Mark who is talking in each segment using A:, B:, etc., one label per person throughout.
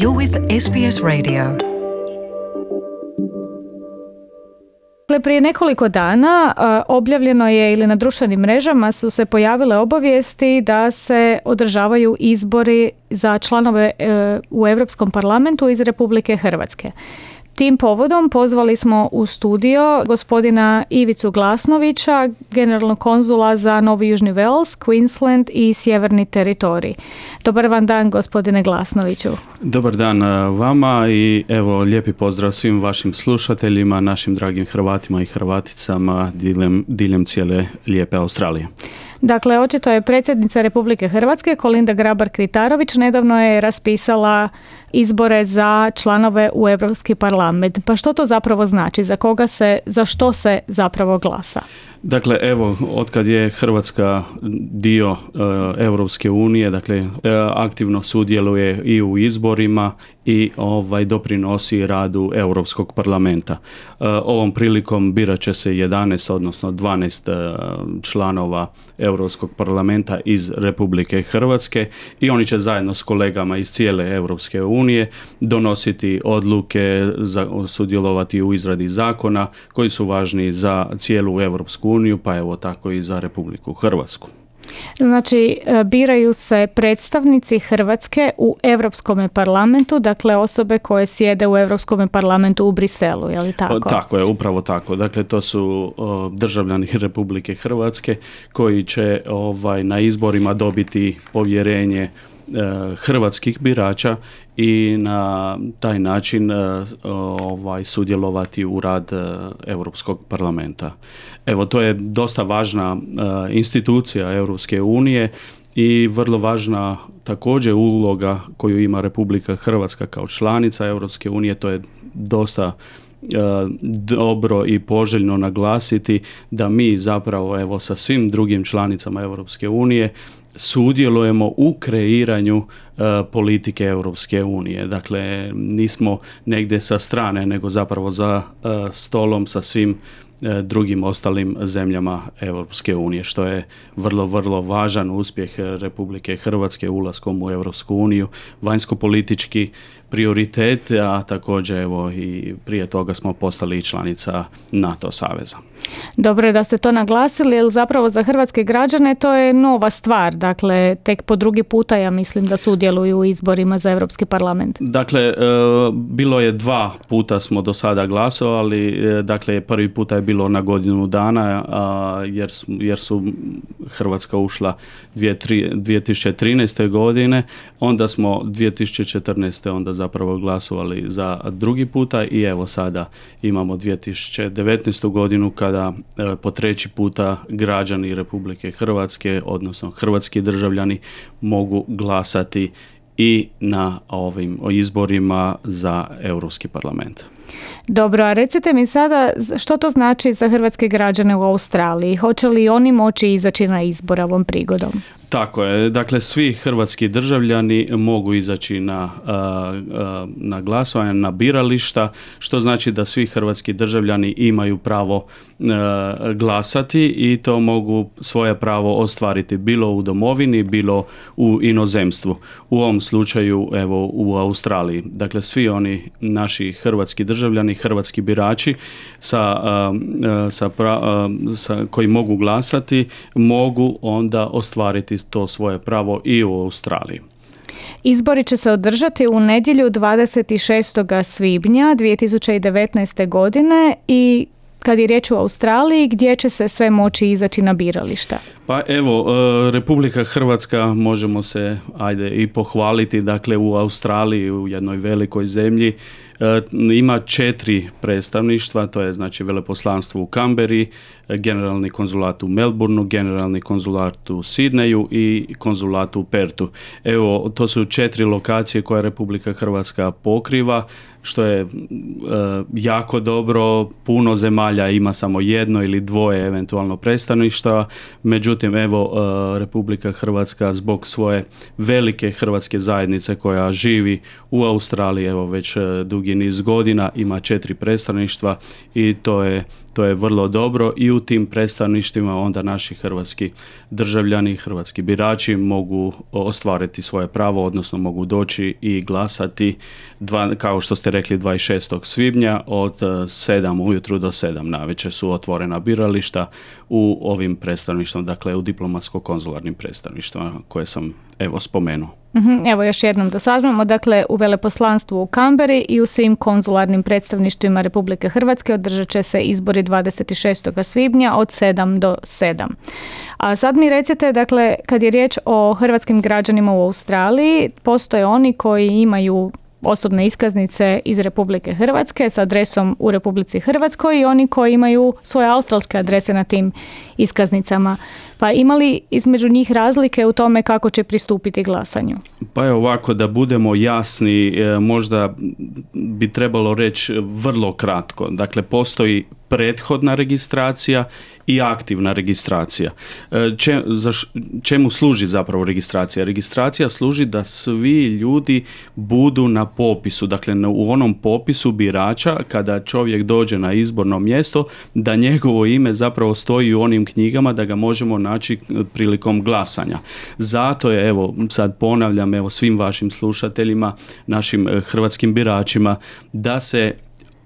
A: You're with SBS Radio.
B: Dakle, prije nekoliko dana e, objavljeno je ili na društvenim mrežama su se pojavile obavijesti da se održavaju izbori za članove e, u Europskom parlamentu iz Republike Hrvatske. Tim povodom pozvali smo u studio gospodina Ivicu Glasnovića, generalnog konzula za Novi Južni Wales, Queensland i Sjeverni teritorij. Dobar vam dan gospodine Glasnoviću.
C: Dobar dan e, vama i evo lijepi pozdrav svim vašim slušateljima, našim dragim Hrvatima i Hrvaticama diljem, diljem cijele lijepe Australije.
B: Dakle, očito je predsjednica Republike Hrvatske Kolinda Grabar-Kritarović nedavno je raspisala izbore za članove u Europski parlament. Pa što to zapravo znači? Za koga se, za što se zapravo glasa?
C: Dakle, evo, otkad je Hrvatska dio e, Europske unije, dakle, e, aktivno sudjeluje i u izborima i ovaj doprinosi radu Europskog parlamenta. E, ovom prilikom birat će se 11, odnosno 12 članova Europskog parlamenta iz Republike Hrvatske i oni će zajedno s kolegama iz cijele Europske unije donositi odluke, za, sudjelovati u izradi zakona koji su važni za cijelu Europsku uniju, pa evo tako i za Republiku Hrvatsku.
B: Znači, e, biraju se predstavnici Hrvatske u Europskom parlamentu, dakle osobe koje sjede u Europskom parlamentu u Briselu, je li tako?
C: Tako je, upravo tako. Dakle, to su državljani Republike Hrvatske koji će ovaj, na izborima dobiti povjerenje hrvatskih birača i na taj način e, ovaj sudjelovati u rad e, Europskog parlamenta. Evo to je dosta važna institucija Europske unije i vrlo važna također uloga koju ima Republika Hrvatska kao članica Europske unije, to je dosta dobro i poželjno naglasiti da mi zapravo evo sa svim drugim članicama Europske unije sudjelujemo u kreiranju e, politike Europske unije. Dakle, nismo negdje sa strane, nego zapravo za e, stolom sa svim drugim ostalim zemljama Europske unije, što je vrlo, vrlo važan uspjeh Republike Hrvatske ulaskom u Europsku uniju, vanjsko-politički prioritet, a također evo i prije toga smo postali članica NATO saveza.
B: Dobro je da ste to naglasili, jer zapravo za hrvatske građane to je nova stvar. Dakle, tek po drugi puta ja mislim da sudjeluju u izborima za Europski parlament.
C: Dakle, e, bilo je dva puta smo do sada glasovali. E, dakle, prvi puta je bilo na godinu dana, jer, jer su Hrvatska ušla 2013. godine. Onda smo 2014. onda zapravo glasovali za drugi puta i evo sada imamo 2019. godinu kada da e, po treći puta građani Republike Hrvatske, odnosno hrvatski državljani mogu glasati i na ovim izborima za Europski parlament.
B: Dobro, a recite mi sada što to znači za hrvatske građane u Australiji? Hoće li oni moći izaći na izbor ovom prigodom?
C: Tako je, dakle svi hrvatski državljani mogu izaći na, na glasovanje, na birališta, što znači da svi hrvatski državljani imaju pravo glasati i to mogu svoje pravo ostvariti bilo u domovini, bilo u inozemstvu. U ovom slučaju evo u Australiji. Dakle svi oni naši hrvatski državljani, hrvatski birači sa, sa, sa koji mogu glasati mogu onda ostvariti to svoje pravo i u Australiji.
B: Izbori će se održati u nedjelju 26. svibnja 2019. godine i kad je riječ o Australiji, gdje će se sve moći izaći na birališta?
C: Pa evo, e, Republika Hrvatska možemo se ajde i pohvaliti, dakle u Australiji, u jednoj velikoj zemlji, ima četiri predstavništva, to je znači veleposlanstvo u Kamberi, generalni konzulat u Melbourneu, generalni konzulat u Sidneju i konzulat u Pertu. Evo, to su četiri lokacije koje Republika Hrvatska pokriva, što je e, jako dobro. Puno zemalja ima samo jedno ili dvoje eventualno predstavništva, međutim evo e, Republika Hrvatska zbog svoje velike hrvatske zajednice koja živi u Australiji evo već e, dugi niz godina, ima četiri predstavništva i to je, to je vrlo dobro i u tim predstavništvima onda naši hrvatski državljani, hrvatski birači mogu ostvariti svoje pravo, odnosno mogu doći i glasati dva, kao što ste rekli 26. svibnja od 7 ujutru do 7 navečer su otvorena birališta u ovim predstavništvima, dakle u diplomatsko-konzularnim predstavništvima koje sam evo spomenuo.
B: Mhm, evo još jednom da sažmemo, dakle u veleposlanstvu u Kamberi i u svim konzularnim predstavništvima Republike Hrvatske održat će se izbori 26. svibnja od 7 do 7. A sad mi recite, dakle, kad je riječ o hrvatskim građanima u Australiji, postoje oni koji imaju osobne iskaznice iz Republike Hrvatske s adresom u Republici Hrvatskoj i oni koji imaju svoje australske adrese na tim iskaznicama. Pa imali između njih razlike u tome kako će pristupiti glasanju?
C: Pa je ovako da budemo jasni, e, možda bi trebalo reći vrlo kratko. Dakle, postoji prethodna registracija i aktivna registracija. E, čemu služi zapravo registracija? Registracija služi da svi ljudi budu na popisu, dakle u onom popisu birača kada čovjek dođe na izborno mjesto, da njegovo ime zapravo stoji u onim knjigama da ga možemo naći prilikom glasanja. Zato je, evo sad ponavljam, evo svim vašim slušateljima, našim e, hrvatskim biračima, da se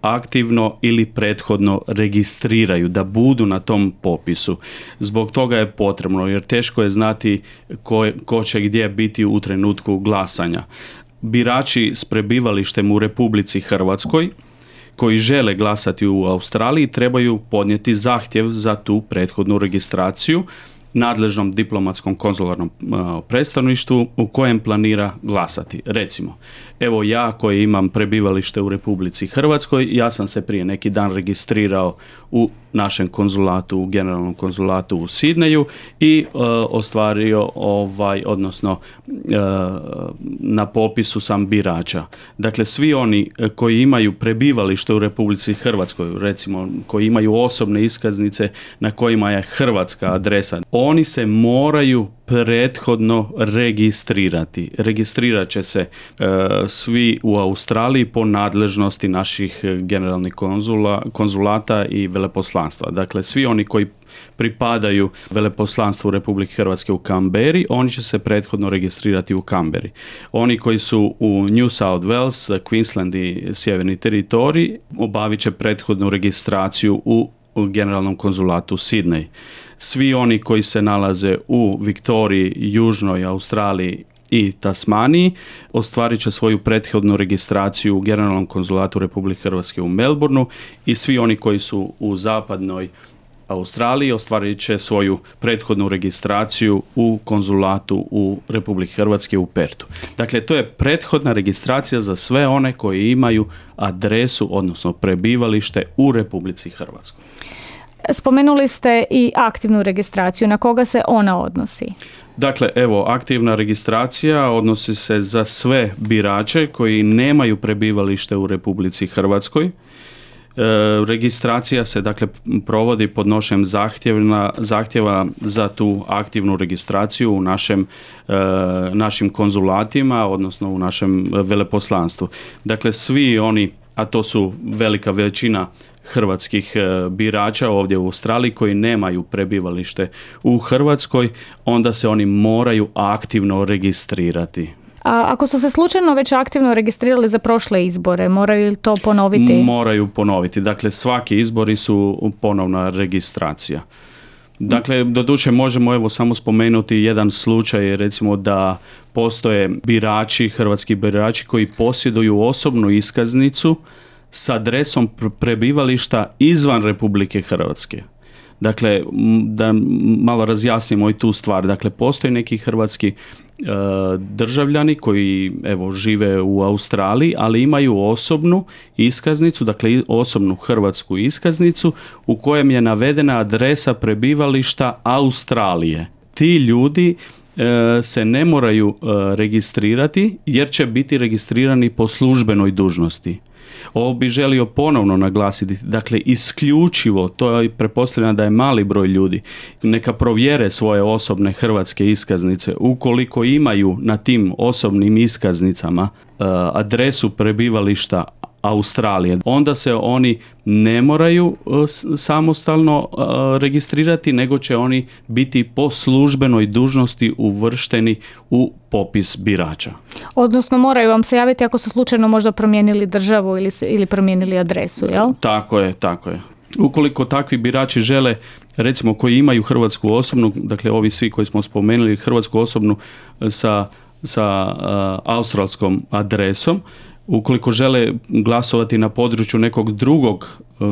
C: aktivno ili prethodno registriraju, da budu na tom popisu. Zbog toga je potrebno, jer teško je znati ko, ko će gdje biti u trenutku glasanja. Birači s prebivalištem u Republici Hrvatskoj koji žele glasati u Australiji trebaju podnijeti zahtjev za tu prethodnu registraciju nadležnom diplomatskom konzularnom predstavništvu u kojem planira glasati. Recimo, evo ja koji imam prebivalište u Republici Hrvatskoj, ja sam se prije neki dan registrirao u našem konzulatu, u generalnom konzulatu u Sidneju i e, ostvario ovaj, odnosno e, na popisu sam birača. Dakle, svi oni e, koji imaju prebivalište u Republici Hrvatskoj, recimo koji imaju osobne iskaznice na kojima je hrvatska adresa, oni se moraju prethodno registrirati. Registrirat će se e, svi u Australiji po nadležnosti naših generalnih konzula, konzulata i veleposlanstva. Dakle, svi oni koji pripadaju veleposlanstvu Republike Hrvatske u Kamberi, oni će se prethodno registrirati u Kamberi. Oni koji su u New South Wales, Queensland i Sjeverni teritorij obavit će prethodnu registraciju u generalnom konzulatu Sydney svi oni koji se nalaze u Viktoriji, Južnoj Australiji i Tasmaniji ostvarit će svoju prethodnu registraciju u Generalnom konzulatu Republike Hrvatske u Melbourneu i svi oni koji su u zapadnoj Australiji ostvarit će svoju prethodnu registraciju u konzulatu u Republike Hrvatske u Pertu. Dakle, to je prethodna registracija za sve one koji imaju adresu, odnosno prebivalište u Republici Hrvatskoj.
B: Spomenuli ste i aktivnu registraciju. Na koga se ona odnosi?
C: Dakle, evo, aktivna registracija odnosi se za sve birače koji nemaju prebivalište u Republici Hrvatskoj. E, registracija se dakle provodi podnošenjem zahtjeva, za tu aktivnu registraciju u našem, e, našim konzulatima, odnosno u našem veleposlanstvu. Dakle, svi oni, a to su velika većina hrvatskih e, birača ovdje u Australiji koji nemaju prebivalište u Hrvatskoj, onda se oni moraju aktivno registrirati.
B: A ako su se slučajno već aktivno registrirali za prošle izbore, moraju li to ponoviti?
C: Moraju ponoviti. Dakle, svaki izbori su ponovna registracija. Dakle, doduše možemo evo samo spomenuti jedan slučaj, recimo da postoje birači, hrvatski birači koji posjeduju osobnu iskaznicu s adresom prebivališta izvan Republike Hrvatske. Dakle, da malo razjasnimo i tu stvar. Dakle, postoji neki hrvatski e, državljani koji evo žive u Australiji, ali imaju osobnu iskaznicu, dakle osobnu hrvatsku iskaznicu u kojem je navedena adresa prebivališta Australije. Ti ljudi e, se ne moraju e, registrirati jer će biti registrirani po službenoj dužnosti. Ovo bi želio ponovno naglasiti, dakle isključivo, to je pretpostavljeno da je mali broj ljudi, neka provjere svoje osobne hrvatske iskaznice, ukoliko imaju na tim osobnim iskaznicama e, adresu prebivališta Australije. Onda se oni ne moraju e, samostalno e, registrirati, nego će oni biti po službenoj dužnosti uvršteni u popis birača.
B: Odnosno moraju vam se javiti ako su slučajno možda promijenili državu ili, ili promijenili adresu, jel?
C: Tako je, tako je. Ukoliko takvi birači žele, recimo koji imaju hrvatsku osobnu, dakle ovi svi koji smo spomenuli, hrvatsku osobnu sa, sa australskom adresom, ukoliko žele glasovati na području nekog drugog e,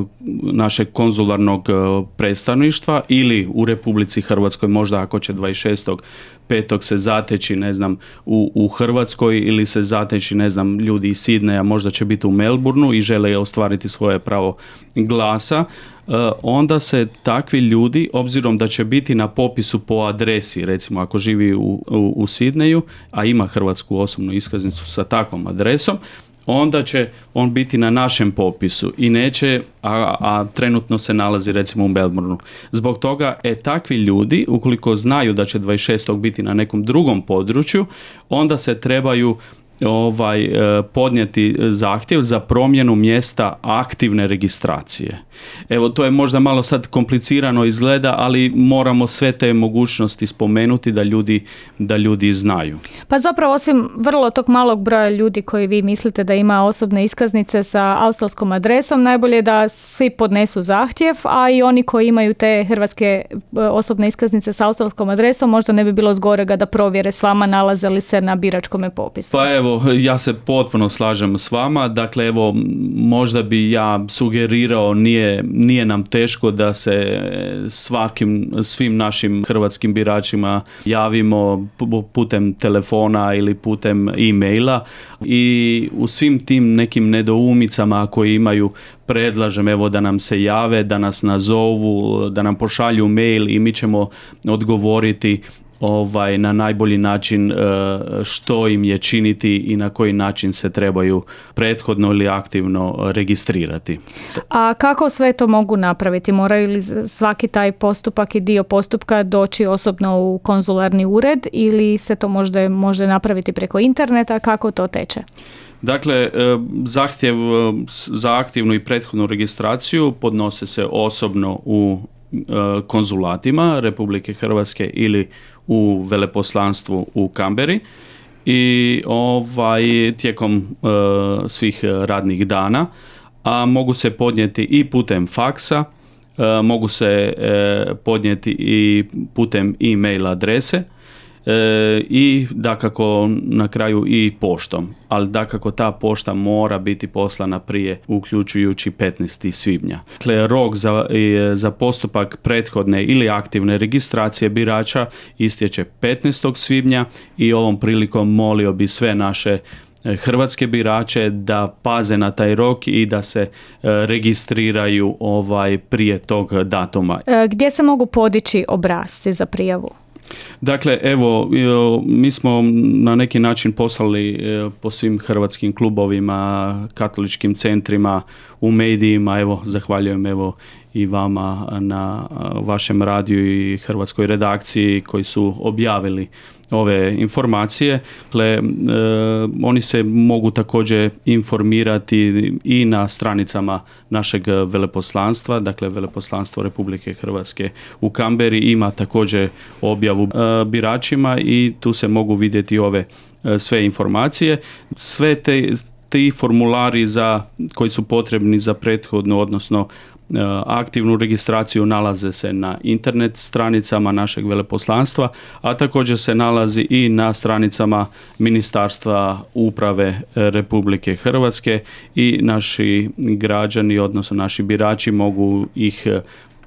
C: našeg konzularnog e, predstavništva ili u Republici Hrvatskoj možda ako će 26. petog se zateći ne znam u, u Hrvatskoj ili se zateći ne znam ljudi iz Sidneja možda će biti u Melbourneu i žele ostvariti svoje pravo glasa e, onda se takvi ljudi obzirom da će biti na popisu po adresi recimo ako živi u, u, u Sidneju a ima hrvatsku osobnu iskaznicu sa takvom adresom onda će on biti na našem popisu i neće, a, a trenutno se nalazi recimo u Melbourneu. Zbog toga e takvi ljudi, ukoliko znaju da će 26. biti na nekom drugom području, onda se trebaju ovaj e, podnijeti zahtjev za promjenu mjesta aktivne registracije. Evo to je možda malo sad komplicirano izgleda, ali moramo sve te mogućnosti spomenuti da ljudi da ljudi znaju.
B: Pa zapravo osim vrlo tog malog broja ljudi koji vi mislite da ima osobne iskaznice sa australskom adresom, najbolje da svi podnesu zahtjev, a i oni koji imaju te hrvatske e, osobne iskaznice sa australskom adresom, možda ne bi bilo zgorega da provjere s vama nalaze li se na biračkom popisu.
C: Pa evo evo, ja se potpuno slažem s vama. Dakle, evo, možda bi ja sugerirao, nije, nije nam teško da se svakim, svim našim hrvatskim biračima javimo putem telefona ili putem e-maila i u svim tim nekim nedoumicama koji imaju predlažem evo da nam se jave, da nas nazovu, da nam pošalju mail i mi ćemo odgovoriti ovaj na najbolji način e, što im je činiti i na koji način se trebaju prethodno ili aktivno registrirati.
B: A kako sve to mogu napraviti? Moraju li svaki taj postupak i dio postupka doći osobno u konzularni ured ili se to možda može napraviti preko interneta? Kako to teče?
C: Dakle, e, zahtjev e, za aktivnu i prethodnu registraciju podnose se osobno u konzulatima Republike Hrvatske ili u veleposlanstvu u Kamberi i ovaj tijekom uh, svih radnih dana, a mogu se podnijeti i putem faksa, uh, mogu se uh, podnijeti i putem e-mail adrese E, i dakako na kraju i poštom, ali dakako ta pošta mora biti poslana prije uključujući 15. svibnja. Dakle, rok za, za postupak prethodne ili aktivne registracije birača istječe 15. svibnja i ovom prilikom molio bi sve naše e, hrvatske birače da paze na taj rok i da se e, registriraju ovaj prije tog datuma.
B: Gdje se mogu podići obrazci za prijavu?
C: Dakle, evo, mi smo na neki način poslali e, po svim hrvatskim klubovima, katoličkim centrima, u medijima, evo, zahvaljujem evo i vama na vašem radiju i hrvatskoj redakciji koji su objavili ove informacije. Dakle, oni se mogu također informirati i na stranicama našeg veleposlanstva, dakle veleposlanstvo Republike Hrvatske u Kamberi ima također objavu e, biračima i tu se mogu vidjeti ove e, sve informacije. Sve te ti formulari za koji su potrebni za prethodnu odnosno aktivnu registraciju nalaze se na internet stranicama našeg veleposlanstva, a također se nalazi i na stranicama Ministarstva uprave Republike Hrvatske i naši građani, odnosno naši birači mogu ih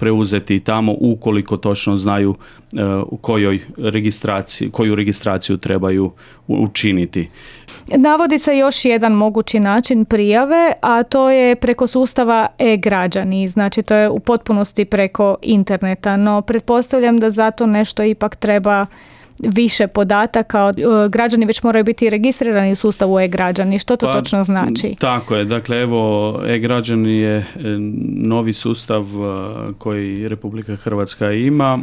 C: preuzeti tamo ukoliko točno znaju e, u kojoj registraciji, koju registraciju trebaju učiniti.
B: Navodi se još jedan mogući način prijave, a to je preko sustava e-građani, znači to je u potpunosti preko interneta, no pretpostavljam da zato nešto ipak treba više podataka, građani već moraju biti registrirani u sustavu e-građani. Što to pa, točno znači?
C: Tako je, dakle evo e-građani je e, novi sustav koji Republika Hrvatska ima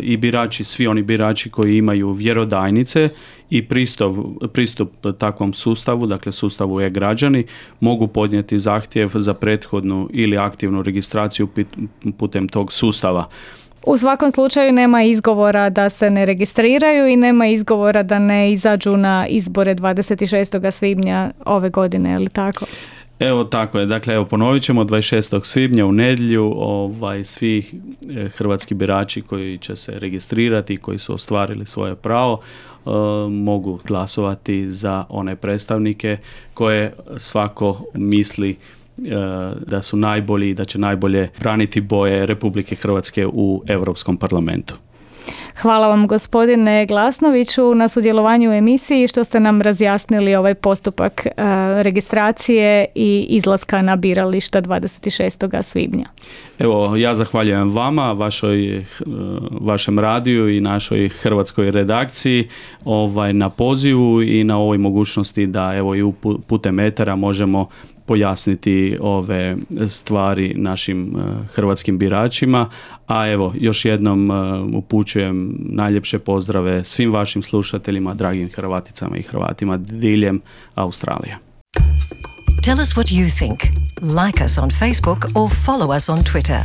C: i birači, svi oni birači koji imaju vjerodajnice i pristup, pristup takvom sustavu, dakle sustavu e-građani, mogu podnijeti zahtjev za prethodnu ili aktivnu registraciju putem tog sustava.
B: U svakom slučaju nema izgovora da se ne registriraju i nema izgovora da ne izađu na izbore 26. svibnja ove godine, je li tako?
C: Evo tako je, dakle evo ponovit ćemo 26. svibnja u nedjelju ovaj, svi eh, hrvatski birači koji će se registrirati, koji su ostvarili svoje pravo, eh, mogu glasovati za one predstavnike koje svako misli da su najbolji i da će najbolje braniti boje Republike Hrvatske u Europskom parlamentu.
B: Hvala vam gospodine Glasnoviću na sudjelovanju u emisiji što ste nam razjasnili ovaj postupak e, registracije i izlaska na birališta 26. svibnja.
C: Evo, ja zahvaljujem vama, vašoj, e, vašem radiju i našoj hrvatskoj redakciji ovaj, na pozivu i na ovoj mogućnosti da evo i putem etera možemo pojasniti ove stvari našim e, hrvatskim biračima, a evo još jednom e, najljepše pozdrave svim vašim slušateljima, dragim Hrvaticama i Hrvatima diljem Australije. Tell us what you think. Like us on Facebook or follow us on Twitter.